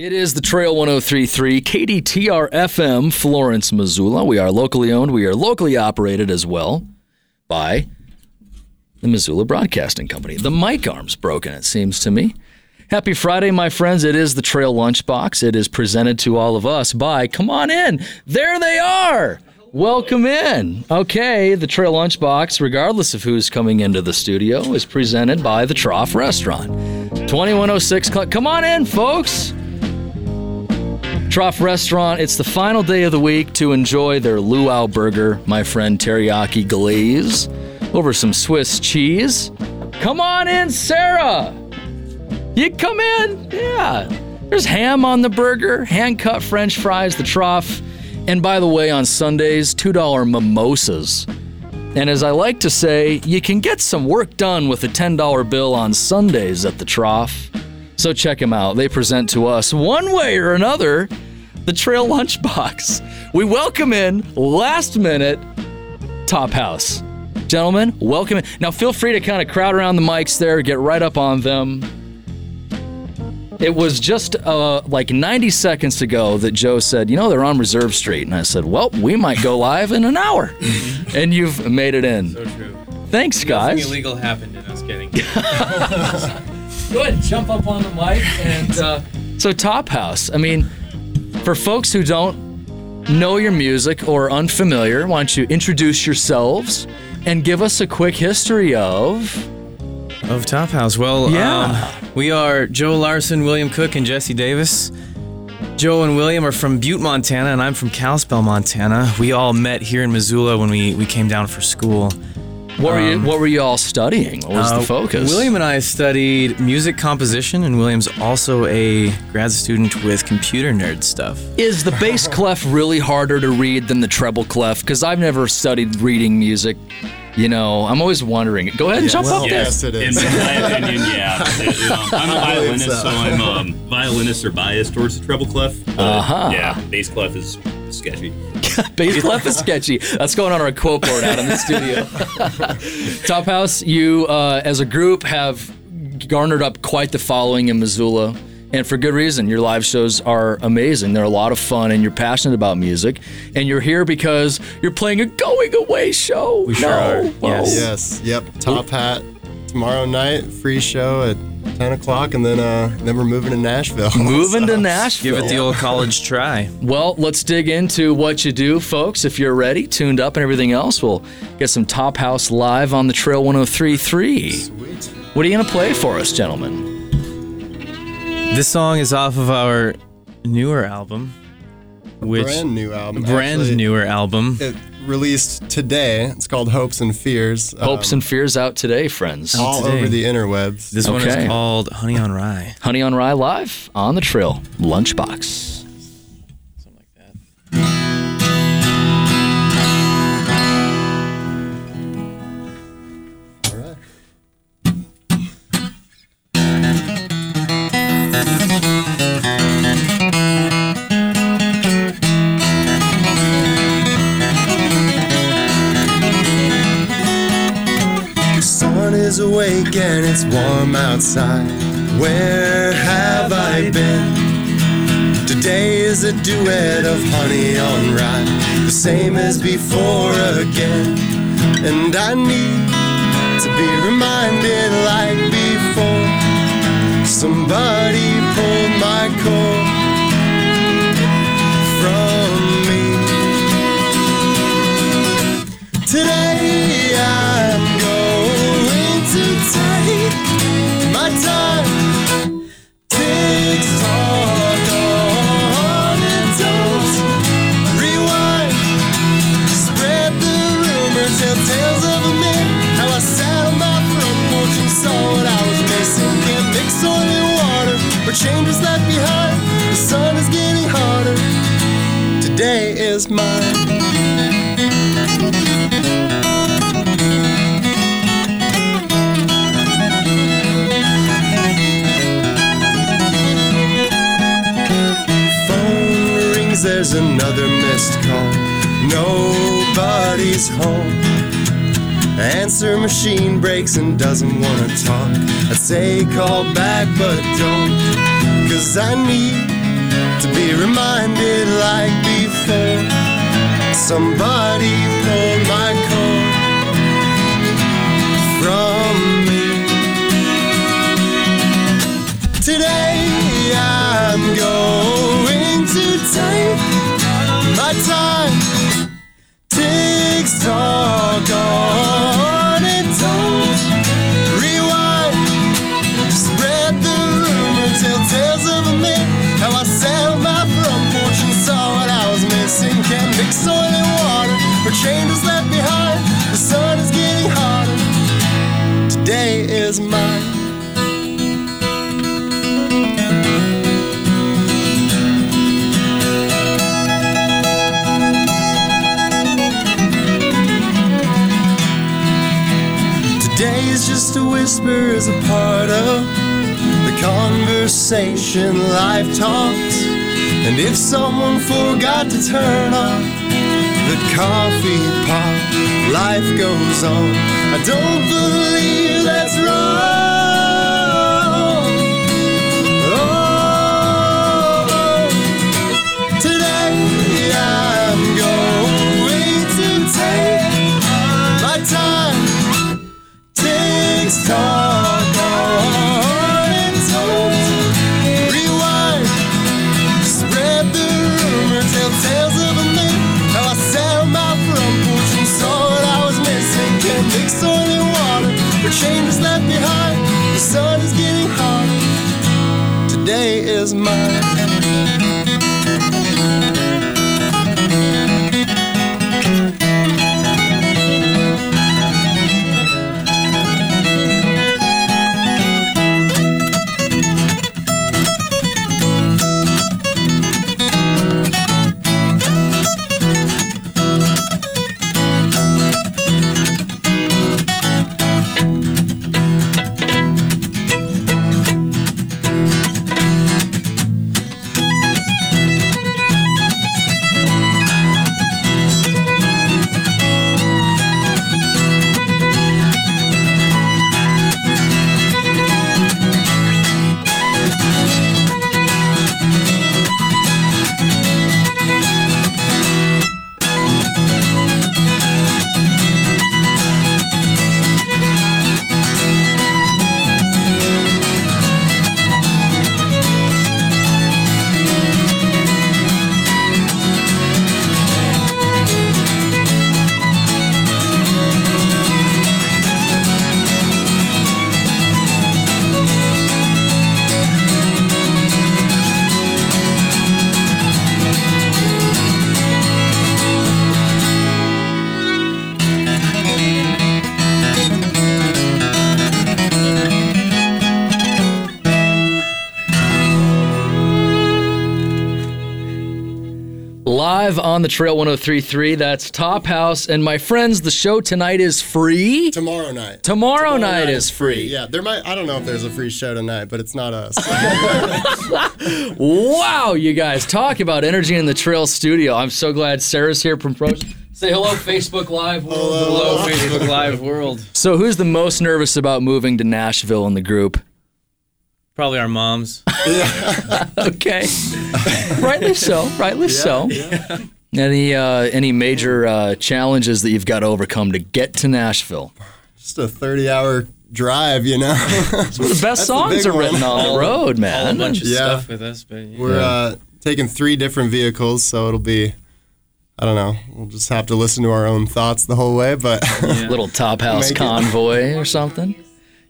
It is the Trail 1033 KDTR FM Florence, Missoula. We are locally owned. We are locally operated as well by the Missoula Broadcasting Company. The mic arm's broken, it seems to me. Happy Friday, my friends. It is the Trail Lunchbox. It is presented to all of us by, come on in. There they are. Welcome in. Okay, the Trail Lunchbox, regardless of who's coming into the studio, is presented by the Trough Restaurant. 2106 Cl- Come on in, folks. Trough Restaurant, it's the final day of the week to enjoy their luau burger, my friend teriyaki glaze, over some Swiss cheese. Come on in, Sarah. You come in. Yeah. There's ham on the burger, hand cut French fries, the trough. And by the way, on Sundays, $2 mimosas. And as I like to say, you can get some work done with a $10 bill on Sundays at the trough. So check them out. They present to us one way or another the Trail Lunchbox. We welcome in last minute Top House. Gentlemen, welcome in. Now feel free to kind of crowd around the mics there, get right up on them. It was just uh, like 90 seconds ago that Joe said, you know, they're on Reserve Street. And I said, well, we might go live in an hour. and you've made it in. So true. Thanks, Nothing guys. illegal happened in us getting. Go ahead, jump up on the mic. And uh, so, Top House. I mean, for folks who don't know your music or unfamiliar, why don't you introduce yourselves and give us a quick history of? of Top House. Well, Yeah. um, we are Joe Larson, William Cook, and Jesse Davis. Joe and William are from Butte, Montana, and I'm from Kalispell, Montana. We all met here in Missoula when we, we came down for school. What were you? What were you all studying? What was Uh, the focus? William and I studied music composition, and William's also a grad student with computer nerd stuff. Is the bass clef really harder to read than the treble clef? Because I've never studied reading music. You know, I'm always wondering. Go ahead and jump well, up yes, there. it In my opinion, yeah. It- you know, I'm a violinist, so. so I'm um, violinists are biased towards the treble clef. Uh-huh. Yeah, bass clef is sketchy. Bass clef is sketchy. That's going on our quote board out in the studio. Top House, you uh, as a group have garnered up quite the following in Missoula. And for good reason. Your live shows are amazing. They're a lot of fun, and you're passionate about music. And you're here because you're playing a going away show. We sure are. Yes. yes. Yep. Top hat tomorrow night. Free show at 10 o'clock, and then uh, then we're moving to Nashville. Moving to Nashville. Give it the old college try. Well, let's dig into what you do, folks. If you're ready, tuned up, and everything else, we'll get some Top House live on the Trail 1033. Sweet. What are you going to play for us, gentlemen? This song is off of our newer album, which Brand new album. brand Actually, newer album. It released today. It's called Hopes and Fears. Hopes um, and Fears out today, friends. all today. over the interwebs. This one is called Honey on Rye. Honey on Rye Live on the Trail Lunchbox. Something like that. Outside. Where have I been? Today is a duet of honey on rye, the same as before again. And I need to be reminded like before. Somebody pulled my cord or change what's left behind. The sun is getting hotter. Today is mine. Phone rings, there's another missed call. Nobody's home. Answer machine breaks and doesn't wanna talk. I'd say call back, but don't. Cause I need to be reminded like before. Somebody whisper is a part of the conversation life talks. And if someone forgot to turn on the coffee pot, life goes on. I don't believe that's wrong. Live on the Trail 1033, that's Top House. And my friends, the show tonight is free. Tomorrow night. Tomorrow, night, is free. Yeah, there might. I don't know if there's a free show tonight, but it's not us. Wow, you guys, talk about energy in the Trail studio. I'm so glad Sarah's here from Pro. Say hello, Facebook Live. World. Hello, Facebook Live world. So, who's the most nervous about moving to Nashville in the group? Probably our moms. Okay, rightly so. Rightly so. Any uh, any major uh, challenges that you've got to overcome to get to Nashville? Just a 30-hour drive, you know. The best the songs big are written one. on the road, All a man. bunch of Yeah. stuff with us, but yeah. We're uh, taking three different vehicles, so it'll be. I don't know. We'll just have to listen to our own thoughts the whole way, but Little top house Make it- convoy or something.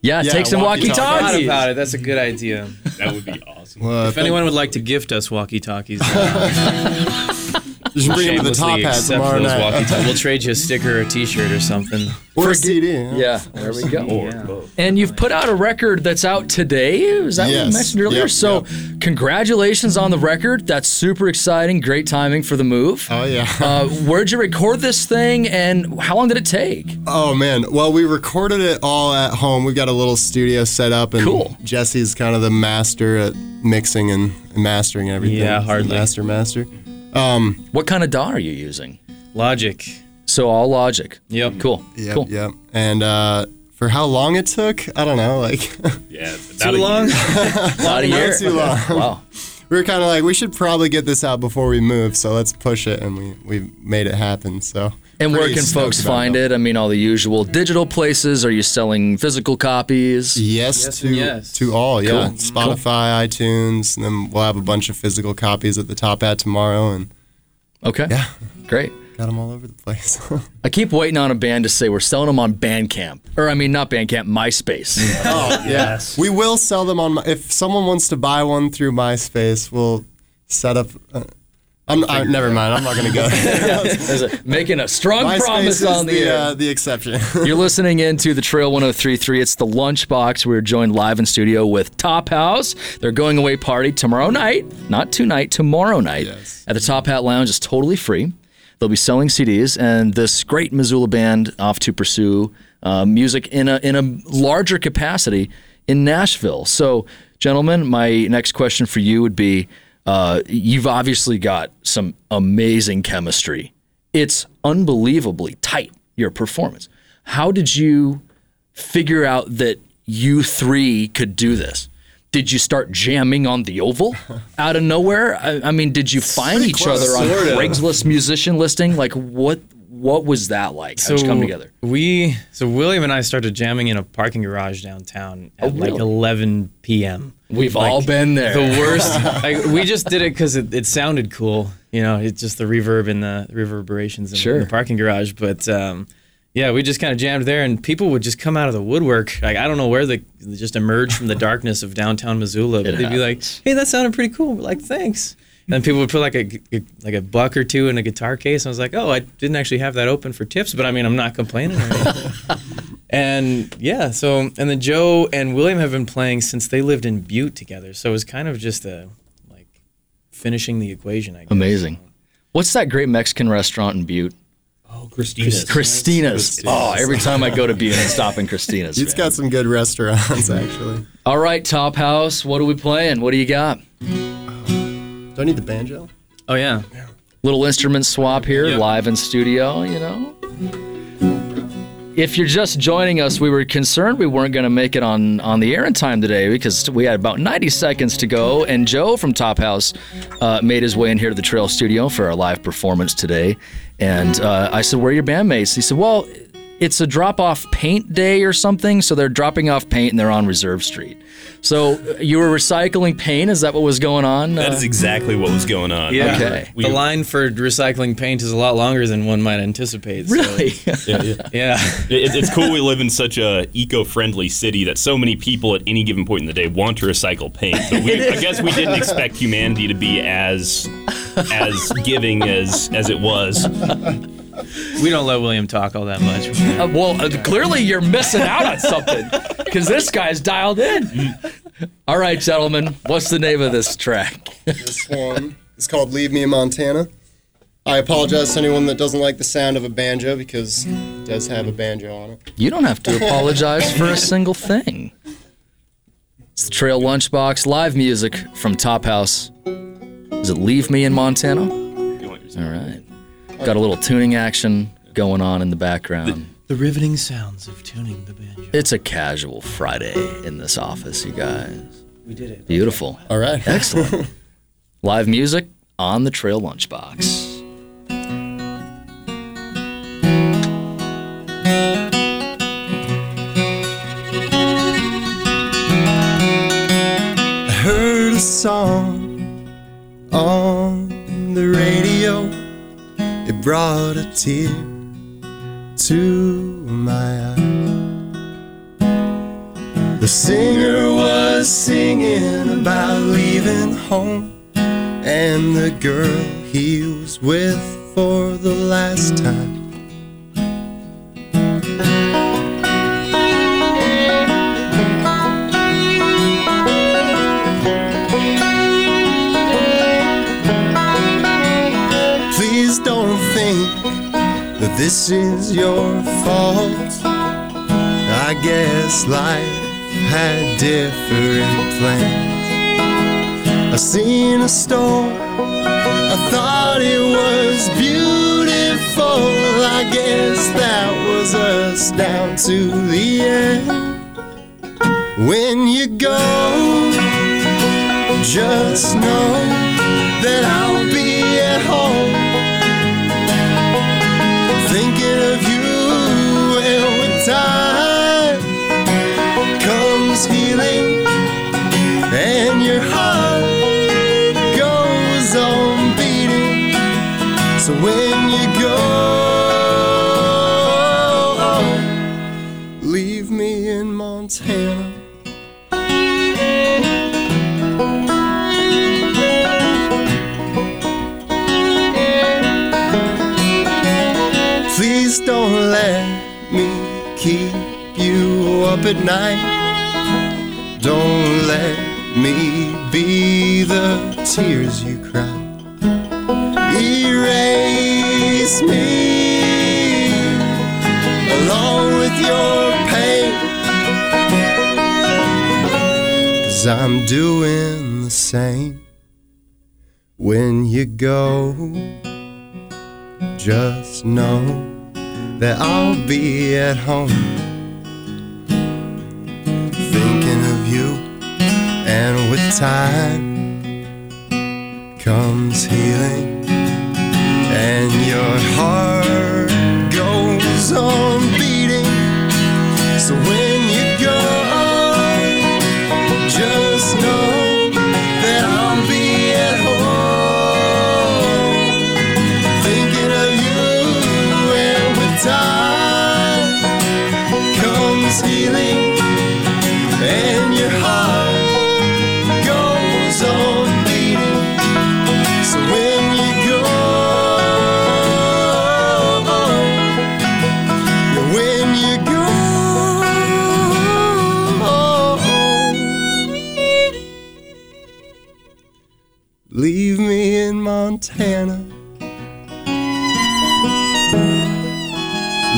Yeah, Yeah, take some walkie-talkie. thought walkie-talkies. about it. That's a good idea. That would be awesome. well, If anyone would like to gift us walkie-talkies, uh, just bring them to the top hat tomorrow night. We'll trade you a sticker or a T-shirt or something. or a CD. Yeah. Yeah, there we go. Yeah. And you've put out a record that's out today. Is that what you Yes. mentioned earlier? Yep, so, congratulations on the record. That's super exciting. Great timing for the move. Oh yeah. Uh, where'd you record this thing, and how long did it take? Oh man, well we recorded it all at home. We've got a little studio set up, and Cool. Jesse's kind of the master at mixing and and mastering everything. Yeah, He's the hardly. master, master. What kind of DAW are you using? Logic. So all Logic. Yep. Cool. Yep, cool. yep. And uh, for how long it took, I don't know. Like Yeah. Too long? Not A lot of Not years. too long. Wow. we were kind of like, we should probably get this out before we move, so let's push it, and we we made it happen. So. And where can folks find it? I mean, all the usual digital places. Are you selling physical copies? Yes, Yes to yes. to all, yeah. Cool. Spotify, iTunes, and then we'll have a bunch of physical copies at the Top Hat tomorrow, and Okay. yeah, Great. got them all over the place. I keep waiting on a band to say we're selling them on Bandcamp. Or, I mean, not Bandcamp, MySpace. oh yes, we will sell them on. My, if someone wants to buy one through MySpace, we'll set up. Uh, I'm I, never mind. I'm not gonna go. There's a- making a strong MySpace promise on the, the uh, the exception. You're listening into the Trail 1033. It's the Lunchbox. We're joined live in studio with Top House. Their going away party tomorrow night, not tonight, tomorrow night Yes. at the Top Hat Lounge It's totally free. They'll be selling CDs, and this great Missoula band off to pursue uh, music in a in a larger capacity in Nashville. So, gentlemen, my next question for you would be: uh, You've obviously got some amazing chemistry. It's unbelievably tight. Your performance. How did you figure out that you three could do this? Did you start jamming on the Oval out of nowhere? I, I mean, did you find each other on. Craigslist musician listing? Like, what what was that like? How'd you come together? We so William and I started jamming in a parking garage downtown at like really? 11 p.m. We've all been there. The worst. like, we just did it because it, it sounded cool. You know, it's just the reverb and the reverberations in, Sure. the parking garage. But um, yeah, we just kind of jammed there, and people would just come out of the woodwork. Like I don't know where they just emerged from the darkness of downtown Missoula. But It they'd be like, "Hey, that sounded pretty cool." We're like, "Thanks." And then people would put like a, a- like a buck or two in a guitar case. And I was like, "Oh, I didn't actually have that open for tips, but I mean, I'm not complaining." Or. And yeah, so and then Joe and William have been playing since they lived in Butte together. So it was kind of just a like finishing the equation, I guess. Amazing. What's that great Mexican restaurant in Butte? Oh, Christina's. Christina's. Oh, every time I go to Butte, I stop in Christina's. it's man. got some good restaurants actually. All right, Top House. What are we playing? What do you got? Do I need the banjo? Oh yeah. Little instrument swap here, Yep. live in studio, you know? If you're just joining us, we were concerned we weren't going to make it on, on the air in time today because we had about 90 seconds to go. And Joe from Top House uh, made his way in here to the Trail Studio for our live performance today. And uh, I said, Where are your bandmates? He said, Well, it's a drop off paint day or something. So they're dropping off paint and they're on Reserve Street. So uh, you were recycling paint? Is that what was going on? That Uh, is exactly what was going on. Yeah. Okay. We- the line for recycling paint is a lot longer than one might anticipate. so- really? Yeah, yeah. yeah. It, it's cool we live in such a eco-friendly city that so many people at any given point in the day want to recycle paint. But we, I guess we didn't expect humanity to be as as giving as as it was. We don't let William talk all that much. Uh, well, uh, clearly you're missing out on something because this guy's dialed in. All right, gentlemen, what's the name of this track? This one is called Leave Me in Montana. I apologize to anyone that doesn't like the sound of a banjo because it does have a banjo on it. You don't have to apologize for a single thing. It's the Trail Lunchbox live music from Top House. Does it leave me in Montana? All right. Got a little tuning action going on in the background. The riveting sounds of tuning the banjo. It's a casual Friday in this office, you guys. We did it. Beautiful. All right. Excellent. Live music on the Trail Lunchbox. I heard a song on the radio. It brought a tear to my eye. The singer was singing about leaving home and the girl he was with for the last time. That this is your fault. I guess life had different plans. I seen a storm, I thought it was beautiful. I guess that was us down to the end. When you go, Just know that I'll be So when you go, leave me in Montana. Please don't let me keep you up at night. Don't let me be the tears you Cause I'm doing the same when you go. Just know that I'll be at home thinking of you, and with time comes healing, and your heart goes on beating. So when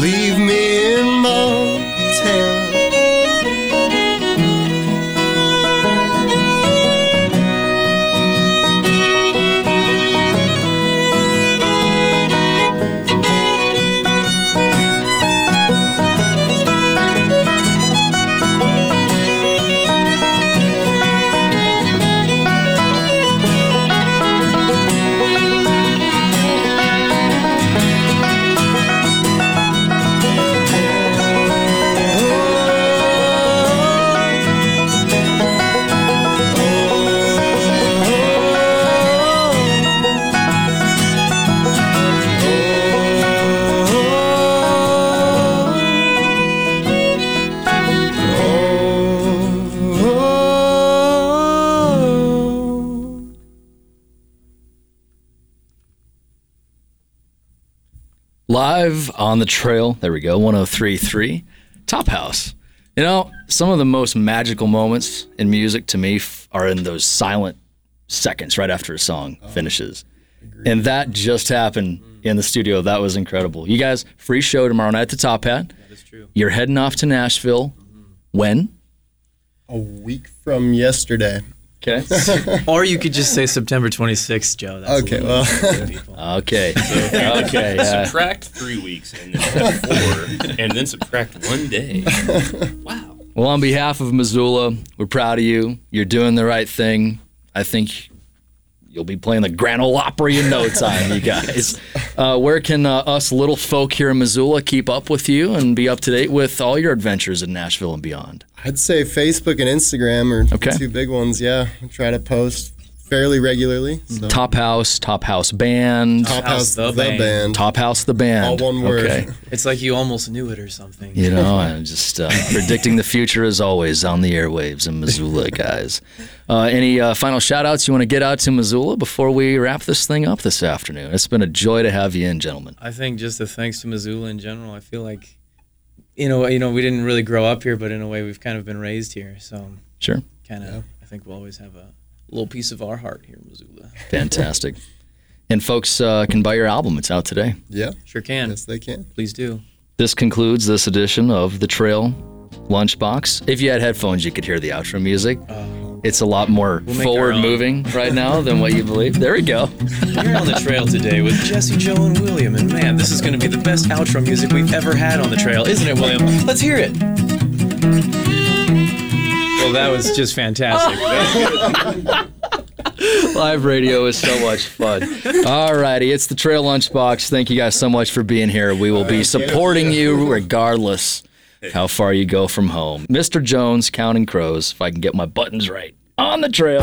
Leave me in Live on the trail. There we go. 1033 Top House. You know, some of the most magical moments in music to me f- are in those silent seconds right after a song oh, finishes. And that just happened in the studio. That was incredible. You guys, free show tomorrow night at the Top Hat. That is true. You're heading off to Nashville. Mm-hmm. When? A week from yesterday. Okay. Or you could just say September 26th, Joe. That's Okay, well. easier for people. Okay. Okay. yeah. subtract three weeks and then add four, and then subtract one day. Wow. Well, on behalf of Missoula, we're proud of you. You're doing the right thing. I think you'll be playing the Grand Ole Opry in no time, you guys. Uh, where can uh, us little folk here in Missoula keep up with you and be up to date with all your adventures in Nashville and beyond? I'd say Facebook and Instagram are Okay. the two big ones. Yeah, I try to post fairly regularly. So. Top House, Top House Band, Top House House, the the, band. band. Top House the Band. All one word. Okay. It's like you almost knew it or something. You know, I'm just uh, predicting the future as always on the airwaves in Missoula, guys. Uh, any uh, final shout outs you want to get out to Missoula before we wrap this thing up this afternoon? It's been a joy to have you in, gentlemen. I think just a thanks to Missoula in general. I feel like, you know, you know, we didn't really grow up here, but in a way, we've kind of been raised here. So, Sure. kind of, I think we'll always have a little piece of our heart here in Missoula. Fantastic. and folks uh, can buy your album. It's out today. Yeah, Sure can. yes, they can. Please do. This concludes this edition of The Trail Lunchbox. If you had headphones, you could hear the outro music. It's a lot more make our forward moving right now than what you believe. There we go. We're on the trail today with Jesse, Joe, and William, and man, this is going to be the best outro music we've ever had on the trail, isn't it, William? Let's hear it. Well, that was just fantastic. Live radio is so much fun. All righty, it's the Trail Lunchbox. Thank you guys so much for being here. We will be supporting you regardless how far you go from home. Mr. Jones, Counting Crows, if I can get my buttons right, on the trail.